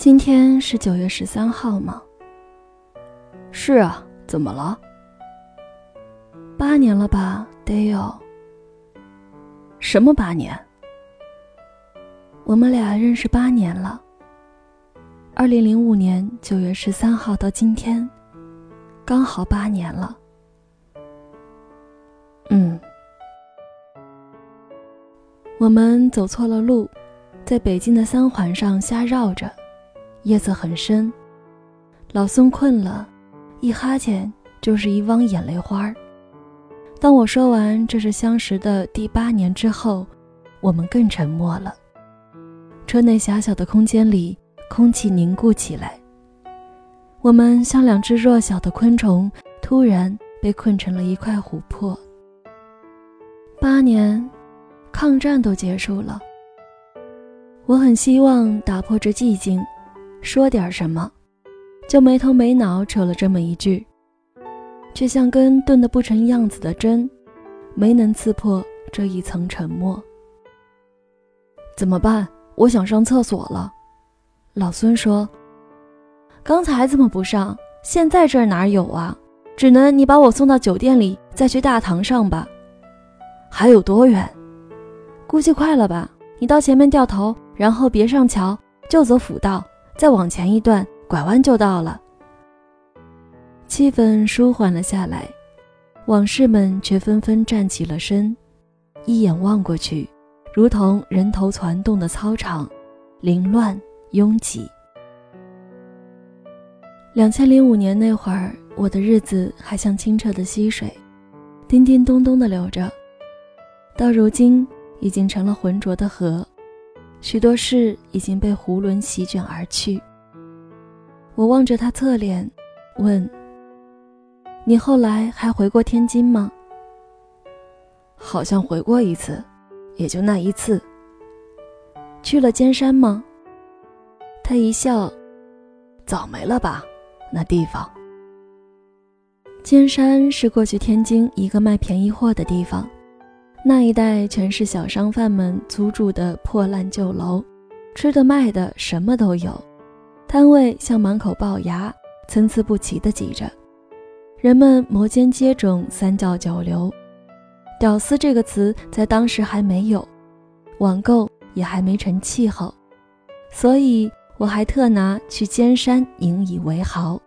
今天是九月十三号吗？是啊，怎么了？八年了吧，得有。什么八年？我们俩认识八年了。二零零五年九月十三号到今天，刚好八年了。嗯。我们走错了路，在北京的三环上瞎绕着，夜色很深。老孙困了，一哈欠就是一汪眼泪花儿。当我说完这是相识的第八年之后，我们更沉默了。车内狭小的空间里，空气凝固起来。我们像两只弱小的昆虫，突然被困成了一块琥珀。八年。抗战都结束了，我很希望打破这寂静，说点什么，就没头没脑扯了这么一句，却像根钝得不成样子的针，没能刺破这一层沉默。怎么办？我想上厕所了。老孙说：“刚才怎么不上？现在这儿哪有啊？只能你把我送到酒店里，再去大堂上吧。还有多远？”估计快了吧？你到前面掉头，然后别上桥，就走辅道，再往前一段，拐弯就到了。气氛舒缓了下来，往事们却纷纷站起了身。一眼望过去，如同人头攒动的操场，凌乱拥挤。两千零五年那会儿，我的日子还像清澈的溪水，叮叮咚咚的流着。到如今。已经成了浑浊的河，许多事已经被囫囵席卷而去。我望着他侧脸，问：“你后来还回过天津吗？”“好像回过一次，也就那一次。”“去了尖山吗？”他一笑：“早没了吧，那地方。”尖山是过去天津一个卖便宜货的地方。那一带全是小商贩们租住的破烂旧楼，吃的卖的什么都有，摊位像满口龅牙，参差不齐的挤着，人们摩肩接踵，三教九流。屌丝这个词在当时还没有，网购也还没成气候，所以我还特拿去尖山引以为豪。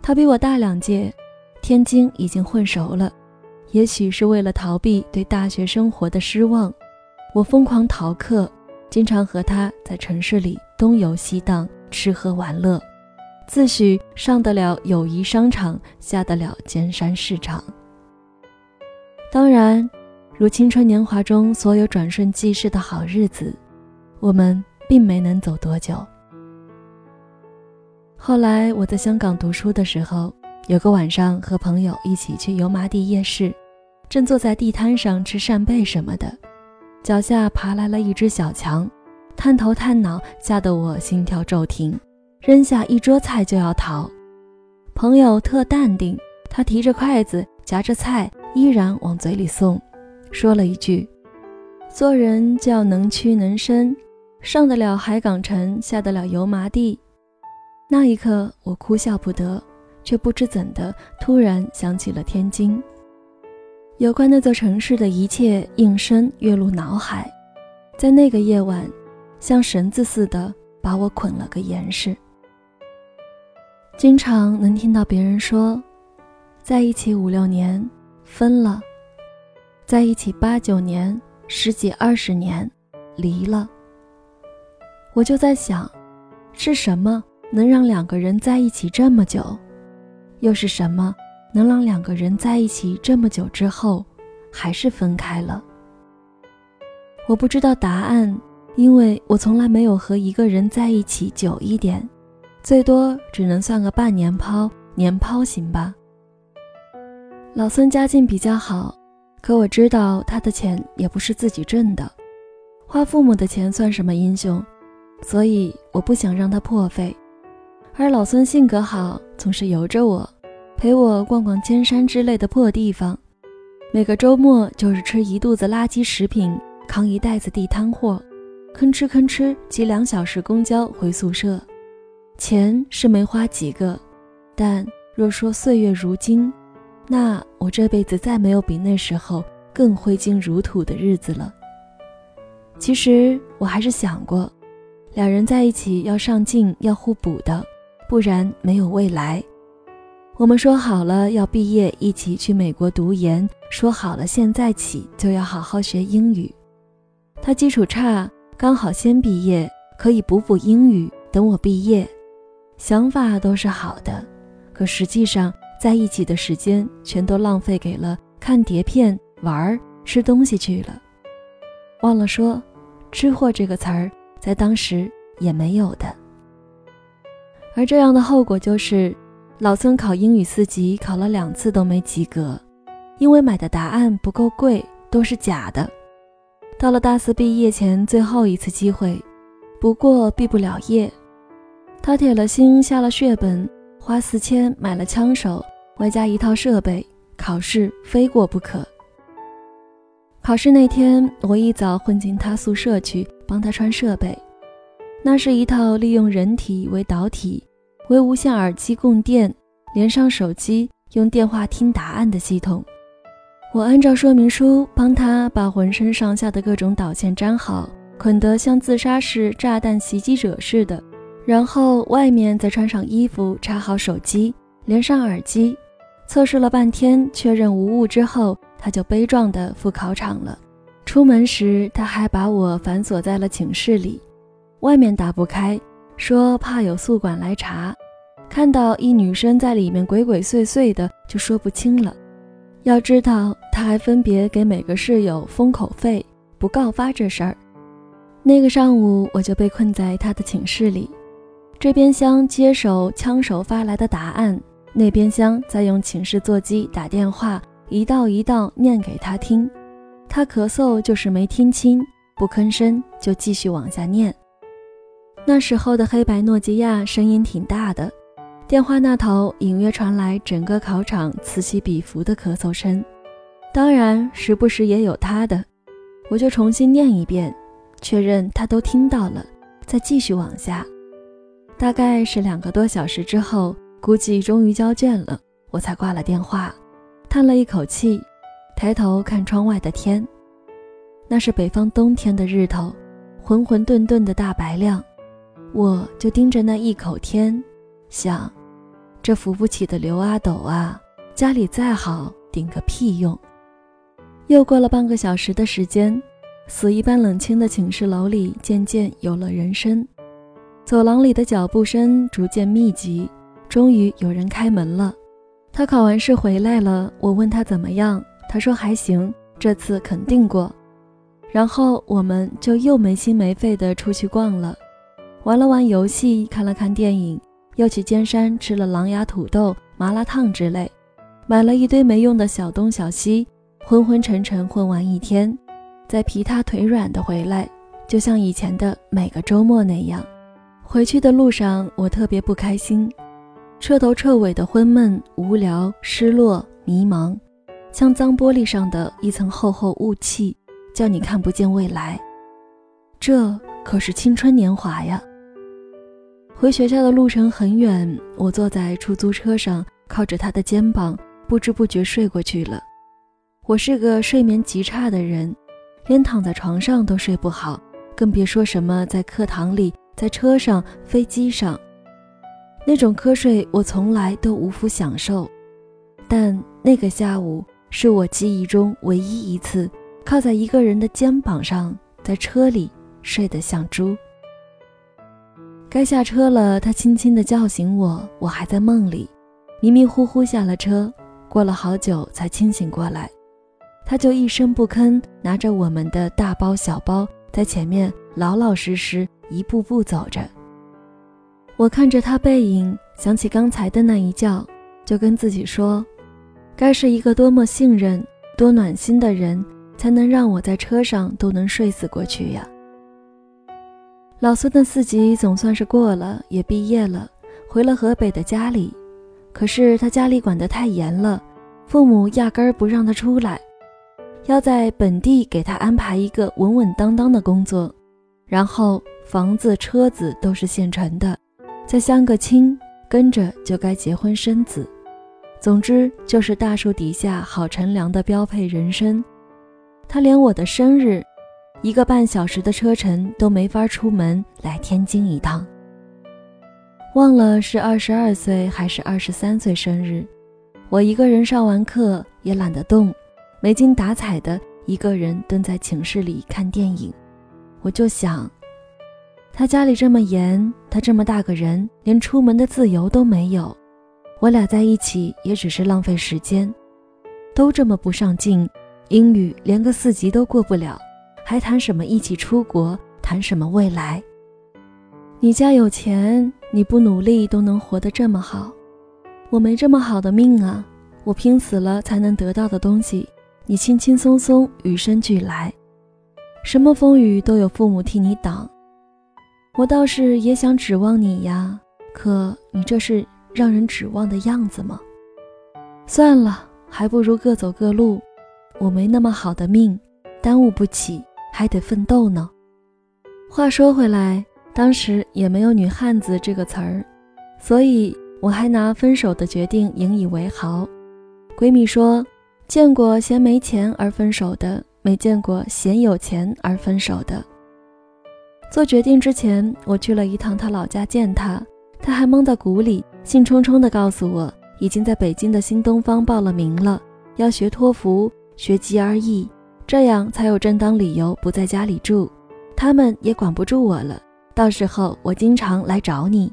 他比我大两届，天津已经混熟了。也许是为了逃避对大学生活的失望，我疯狂逃课，经常和他在城市里东游西荡，吃喝玩乐，自诩上得了友谊商场，下得了尖山市场。当然，如青春年华中所有转瞬即逝的好日子，我们并没能走多久。后来我在香港读书的时候，有个晚上和朋友一起去油麻地夜市。正坐在地摊上吃扇贝什么的，脚下爬来了一只小强，探头探脑，吓得我心跳骤停，扔下一桌菜就要逃。朋友特淡定，他提着筷子夹着菜，依然往嘴里送，说了一句：“做人就要能屈能伸，上得了海港城，下得了油麻地。”那一刻，我哭笑不得，却不知怎的，突然想起了天津。有关那座城市的一切应声跃入脑海，在那个夜晚，像绳子似的把我捆了个严实。经常能听到别人说，在一起五六年，分了；在一起八九年、十几二十年，离了。我就在想，是什么能让两个人在一起这么久？又是什么？能让两个人在一起这么久之后，还是分开了？我不知道答案，因为我从来没有和一个人在一起久一点，最多只能算个半年抛、年抛行吧。老孙家境比较好，可我知道他的钱也不是自己挣的，花父母的钱算什么英雄？所以我不想让他破费。而老孙性格好，总是由着我。陪我逛逛尖山之类的破地方，每个周末就是吃一肚子垃圾食品，扛一袋子地摊货，吭哧吭哧挤两小时公交回宿舍，钱是没花几个，但若说岁月如金，那我这辈子再没有比那时候更挥金如土的日子了。其实我还是想过，两人在一起要上进，要互补的，不然没有未来。我们说好了要毕业一起去美国读研，说好了现在起就要好好学英语。他基础差，刚好先毕业，可以补补英语，等我毕业。想法都是好的，可实际上在一起的时间全都浪费给了看碟片、玩儿、吃东西去了。忘了说，“吃货”这个词儿在当时也没有的。而这样的后果就是，老孙考英语四级考了两次都没及格，因为买的答案不够贵，都是假的。到了大四毕业前最后一次机会，不过毕不了业。他铁了心下了血本，花四千买了枪手，外加一套设备，考试非过不可。考试那天，我一早混进他宿舍去帮他穿设备。那是一套利用人体为导体，为无线耳机供电，连上手机，用电话听答案的系统。我按照说明书帮他把浑身上下的各种导线粘好，捆得像自杀式炸弹袭击者似的。然后外面再穿上衣服，插好手机，连上耳机，测试了半天，确认无误之后。他就悲壮地赴考场了。出门时，他还把我反锁在了寝室里，外面打不开，说怕有宿管来查。看到一女生在里面鬼鬼祟祟的，就说不清了。要知道，他还分别给每个室友封口费，不告发这事儿。那个上午，我就被困在他的寝室里，这边厢接手枪手发来的答案，那边厢在用寝室座机打电话。一道一道念给他听，他咳嗽就是没听清，不吭声就继续往下念。那时候的黑白诺基亚声音挺大的，电话那头隐约传来整个考场此起彼伏的咳嗽声，当然时不时也有他的。我就重新念一遍，确认他都听到了，再继续往下。大概是两个多小时之后，估计终于交卷了，我才挂了电话。叹了一口气，抬头看窗外的天，那是北方冬天的日头，浑浑沌沌的大白亮。我就盯着那一口天，想，这扶不起的刘阿斗啊，家里再好顶个屁用。又过了半个小时的时间，死一般冷清的寝室楼里渐渐有了人声，走廊里的脚步声逐渐密集，终于有人开门了。他考完试回来了，我问他怎么样，他说还行，这次肯定过。然后我们就又没心没肺的出去逛了，玩了玩游戏，看了看电影，又去尖山吃了狼牙土豆、麻辣烫之类，买了一堆没用的小东小西，昏昏沉沉混完一天，再皮他腿软的回来，就像以前的每个周末那样。回去的路上，我特别不开心。彻头彻尾的昏闷、无聊、失落、迷茫，像脏玻璃上的一层厚厚雾气，叫你看不见未来。这可是青春年华呀！回学校的路程很远，我坐在出租车上，靠着他的肩膀，不知不觉睡过去了。我是个睡眠极差的人，连躺在床上都睡不好，更别说什么在课堂里、在车上、飞机上。那种瞌睡，我从来都无福享受，但那个下午是我记忆中唯一一次靠在一个人的肩膀上，在车里睡得像猪。该下车了，他轻轻地叫醒我，我还在梦里，迷迷糊糊下了车，过了好久才清醒过来。他就一声不吭，拿着我们的大包小包，在前面老老实实一步步走着。我看着他背影，想起刚才的那一觉，就跟自己说：“该是一个多么信任、多暖心的人，才能让我在车上都能睡死过去呀。”老孙的四级总算是过了，也毕业了，回了河北的家里。可是他家里管得太严了，父母压根儿不让他出来，要在本地给他安排一个稳稳当当的工作。然后房子、车子都是现成的，再相个亲，跟着就该结婚生子。总之就是大树底下好乘凉的标配人生。他连我的生日，一个半小时的车程都没法出门来天津一趟。忘了是二十二岁还是二十三岁生日，我一个人上完课也懒得动，没精打采的一个人蹲在寝室里看电影。我就想，他家里这么严，他这么大个人，连出门的自由都没有。我俩在一起也只是浪费时间，都这么不上进，英语连个四级都过不了，还谈什么一起出国，谈什么未来？你家有钱，你不努力都能活得这么好，我没这么好的命啊！我拼死了才能得到的东西，你轻轻松松与生俱来，什么风雨都有父母替你挡。我倒是也想指望你呀，可你这是让人指望的样子吗？算了，还不如各走各路。我没那么好的命，耽误不起，还得奋斗呢。话说回来。当时也没有“女汉子”这个词儿，所以我还拿分手的决定引以为豪。闺蜜说：“见过嫌没钱而分手的，没见过嫌有钱而分手的。”做决定之前，我去了一趟他老家见他，他还蒙在鼓里，兴冲冲地告诉我，已经在北京的新东方报了名了，要学托福、学 GRE，这样才有正当理由不在家里住，他们也管不住我了。到时候我经常来找你。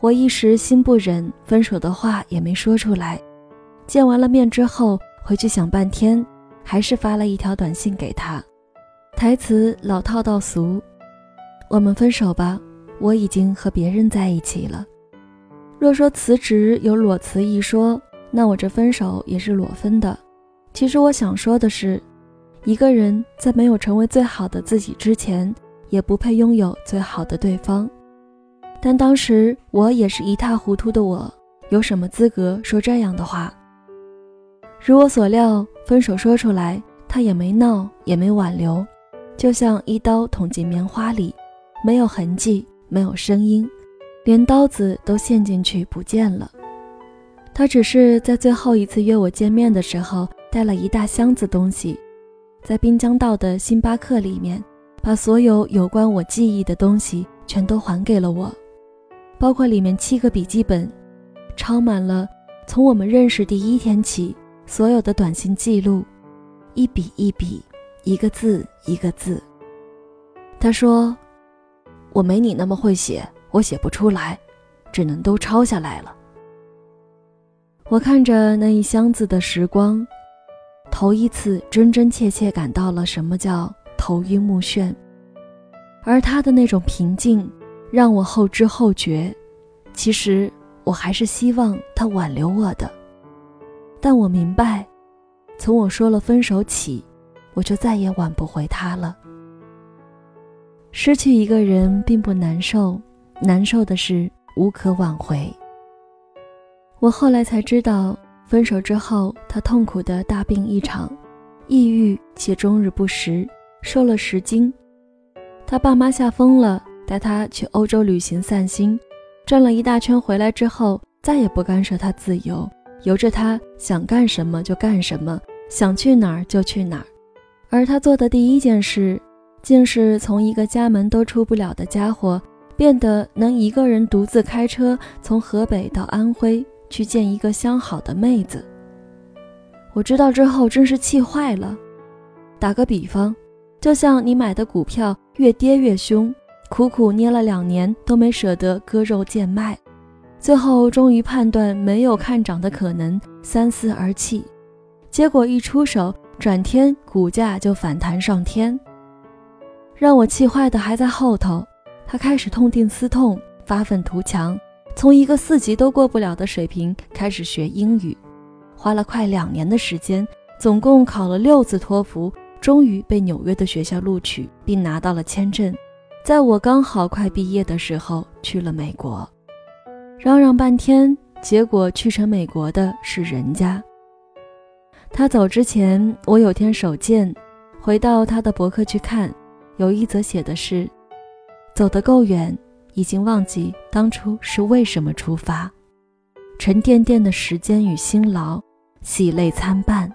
我一时心不忍，分手的话也没说出来。见完了面之后，回去想半天，还是发了一条短信给他。台词老套到俗：“我们分手吧，我已经和别人在一起了。”若说辞职有裸辞一说，那我这分手也是裸分的。其实我想说的是，一个人在没有成为最好的自己之前。也不配拥有最好的对方，但当时我也是一塌糊涂的，我有什么资格说这样的话？如我所料，分手说出来，他也没闹，也没挽留，就像一刀捅进棉花里，没有痕迹，没有声音，连刀子都陷进去不见了。他只是在最后一次约我见面的时候，带了一大箱子东西，在滨江道的星巴克里面。把所有有关我记忆的东西全都还给了我，包括里面七个笔记本，抄满了从我们认识第一天起所有的短信记录，一笔一笔，一个字一个字。他说：“我没你那么会写，我写不出来，只能都抄下来了。”我看着那一箱子的时光，头一次真真切切感到了什么叫。头晕目眩，而他的那种平静让我后知后觉。其实我还是希望他挽留我的，但我明白，从我说了分手起，我就再也挽不回他了。失去一个人并不难受，难受的是无可挽回。我后来才知道，分手之后他痛苦的大病一场，抑郁且终日不食。瘦了十斤，他爸妈吓疯了，带他去欧洲旅行散心，转了一大圈回来之后，再也不干涉他自由，由着他想干什么就干什么，想去哪儿就去哪儿。而他做的第一件事，竟是从一个家门都出不了的家伙，变得能一个人独自开车从河北到安徽去见一个相好的妹子。我知道之后真是气坏了。打个比方。就像你买的股票越跌越凶，苦苦捏了两年都没舍得割肉贱卖，最后终于判断没有看涨的可能，三思而弃，结果一出手，转天股价就反弹上天。让我气坏的还在后头，他开始痛定思痛，发愤图强，从一个四级都过不了的水平开始学英语，花了快两年的时间，总共考了六次托福。终于被纽约的学校录取，并拿到了签证。在我刚好快毕业的时候，去了美国，嚷嚷半天，结果去成美国的是人家。他走之前，我有天手贱，回到他的博客去看，有一则写的是：走得够远，已经忘记当初是为什么出发，沉甸甸的时间与辛劳，喜泪参半。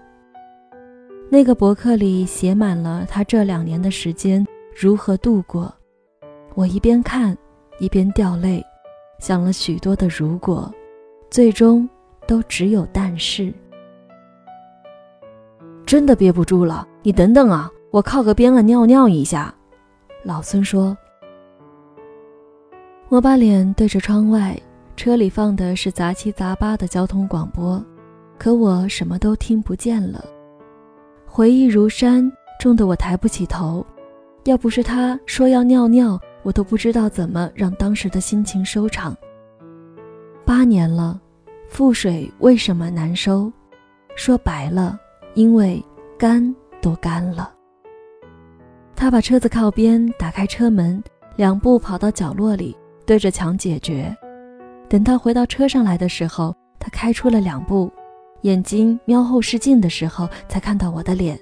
那个博客里写满了他这两年的时间如何度过，我一边看一边掉泪，想了许多的如果，最终都只有但是。真的憋不住了，你等等啊，我靠个边啊，尿尿一下。老孙说。我把脸对着窗外，车里放的是杂七杂八的交通广播，可我什么都听不见了。回忆如山，重得我抬不起头。要不是他说要尿尿，我都不知道怎么让当时的心情收场。八年了，腹水为什么难收？说白了。因为干都干了。他把车子靠边，打开车门，两步跑到角落里，对着墙解决。等他回到车上来的时候，他开出了两步，眼睛瞄后视镜的时候，才看到我的脸，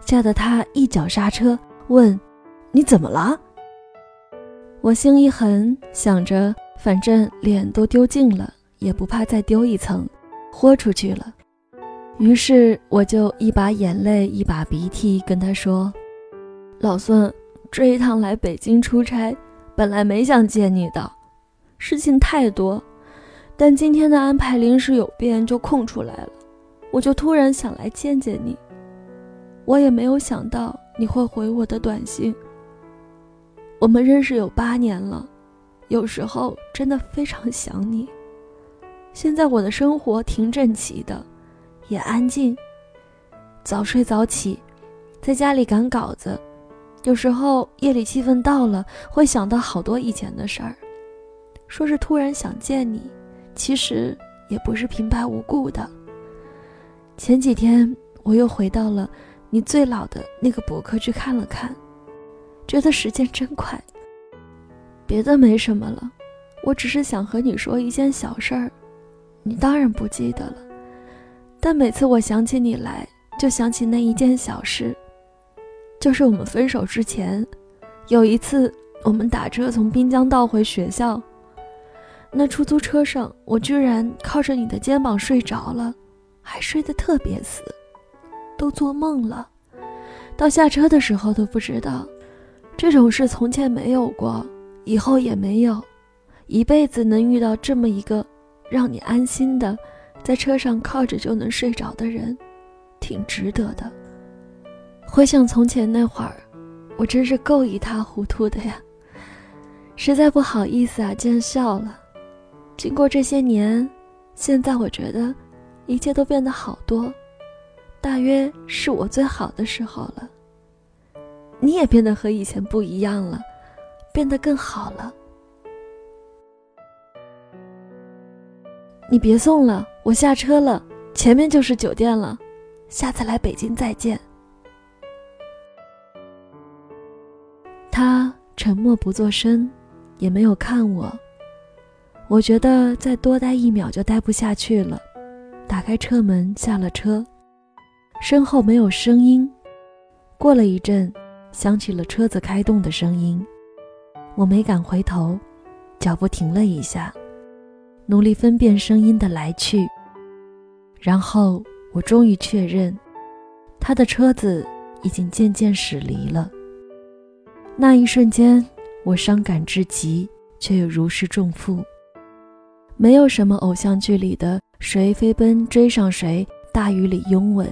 吓得他一脚刹车，问：“你怎么了？”我心一横，想着反正脸都丢尽了，也不怕再丢一层，豁出去了。于是我就一把眼泪一把鼻涕跟他说：“老孙，这一趟来北京出差，本来没想见你的，事情太多，但今天的安排临时有变，就空出来了。我就突然想来见见你，我也没有想到你会回我的短信。我们认识有八年了，有时候真的非常想你。现在我的生活挺整齐的。”也安静，早睡早起，在家里赶稿子，有时候夜里气氛到了，会想到好多以前的事儿。说是突然想见你，其实也不是平白无故的。前几天我又回到了你最老的那个博客去看了看，觉得时间真快。别的没什么了，我只是想和你说一件小事儿，你当然不记得了。但每次我想起你来，就想起那一件小事，就是我们分手之前，有一次我们打车从滨江道回学校，那出租车上，我居然靠着你的肩膀睡着了，还睡得特别死，都做梦了。到下车的时候都不知道，这种事从前没有过，以后也没有，一辈子能遇到这么一个让你安心的。在车上靠着就能睡着的人，挺值得的。回想从前那会儿，我真是够一塌糊涂的呀，实在不好意思啊，见笑了。经过这些年，现在我觉得一切都变得好多，大约是我最好的时候了。你也变得和以前不一样了，变得更好了。你别送了。我下车了，前面就是酒店了，下次来北京再见。他沉默不作声，也没有看我。我觉得再多待一秒就待不下去了，打开车门下了车，身后没有声音。过了一阵，响起了车子开动的声音，我没敢回头，脚步停了一下，努力分辨声音的来去。然后我终于确认，他的车子已经渐渐驶离了。那一瞬间，我伤感至极，却又如释重负。没有什么偶像剧里的谁飞奔追上谁，大雨里拥吻。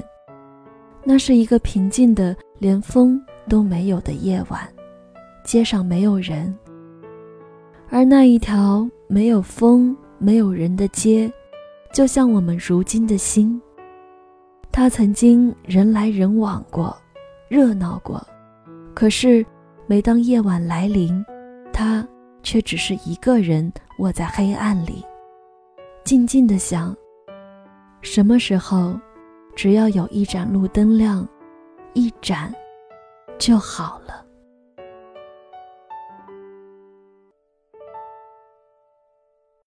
那是一个平静的，连风都没有的夜晚，街上没有人。而那一条没有风、没有人的街。就像我们如今的心，他曾经人来人往过，热闹过，可是每当夜晚来临，他却只是一个人卧在黑暗里，静静的想：什么时候，只要有一盏路灯亮，一盏就好了。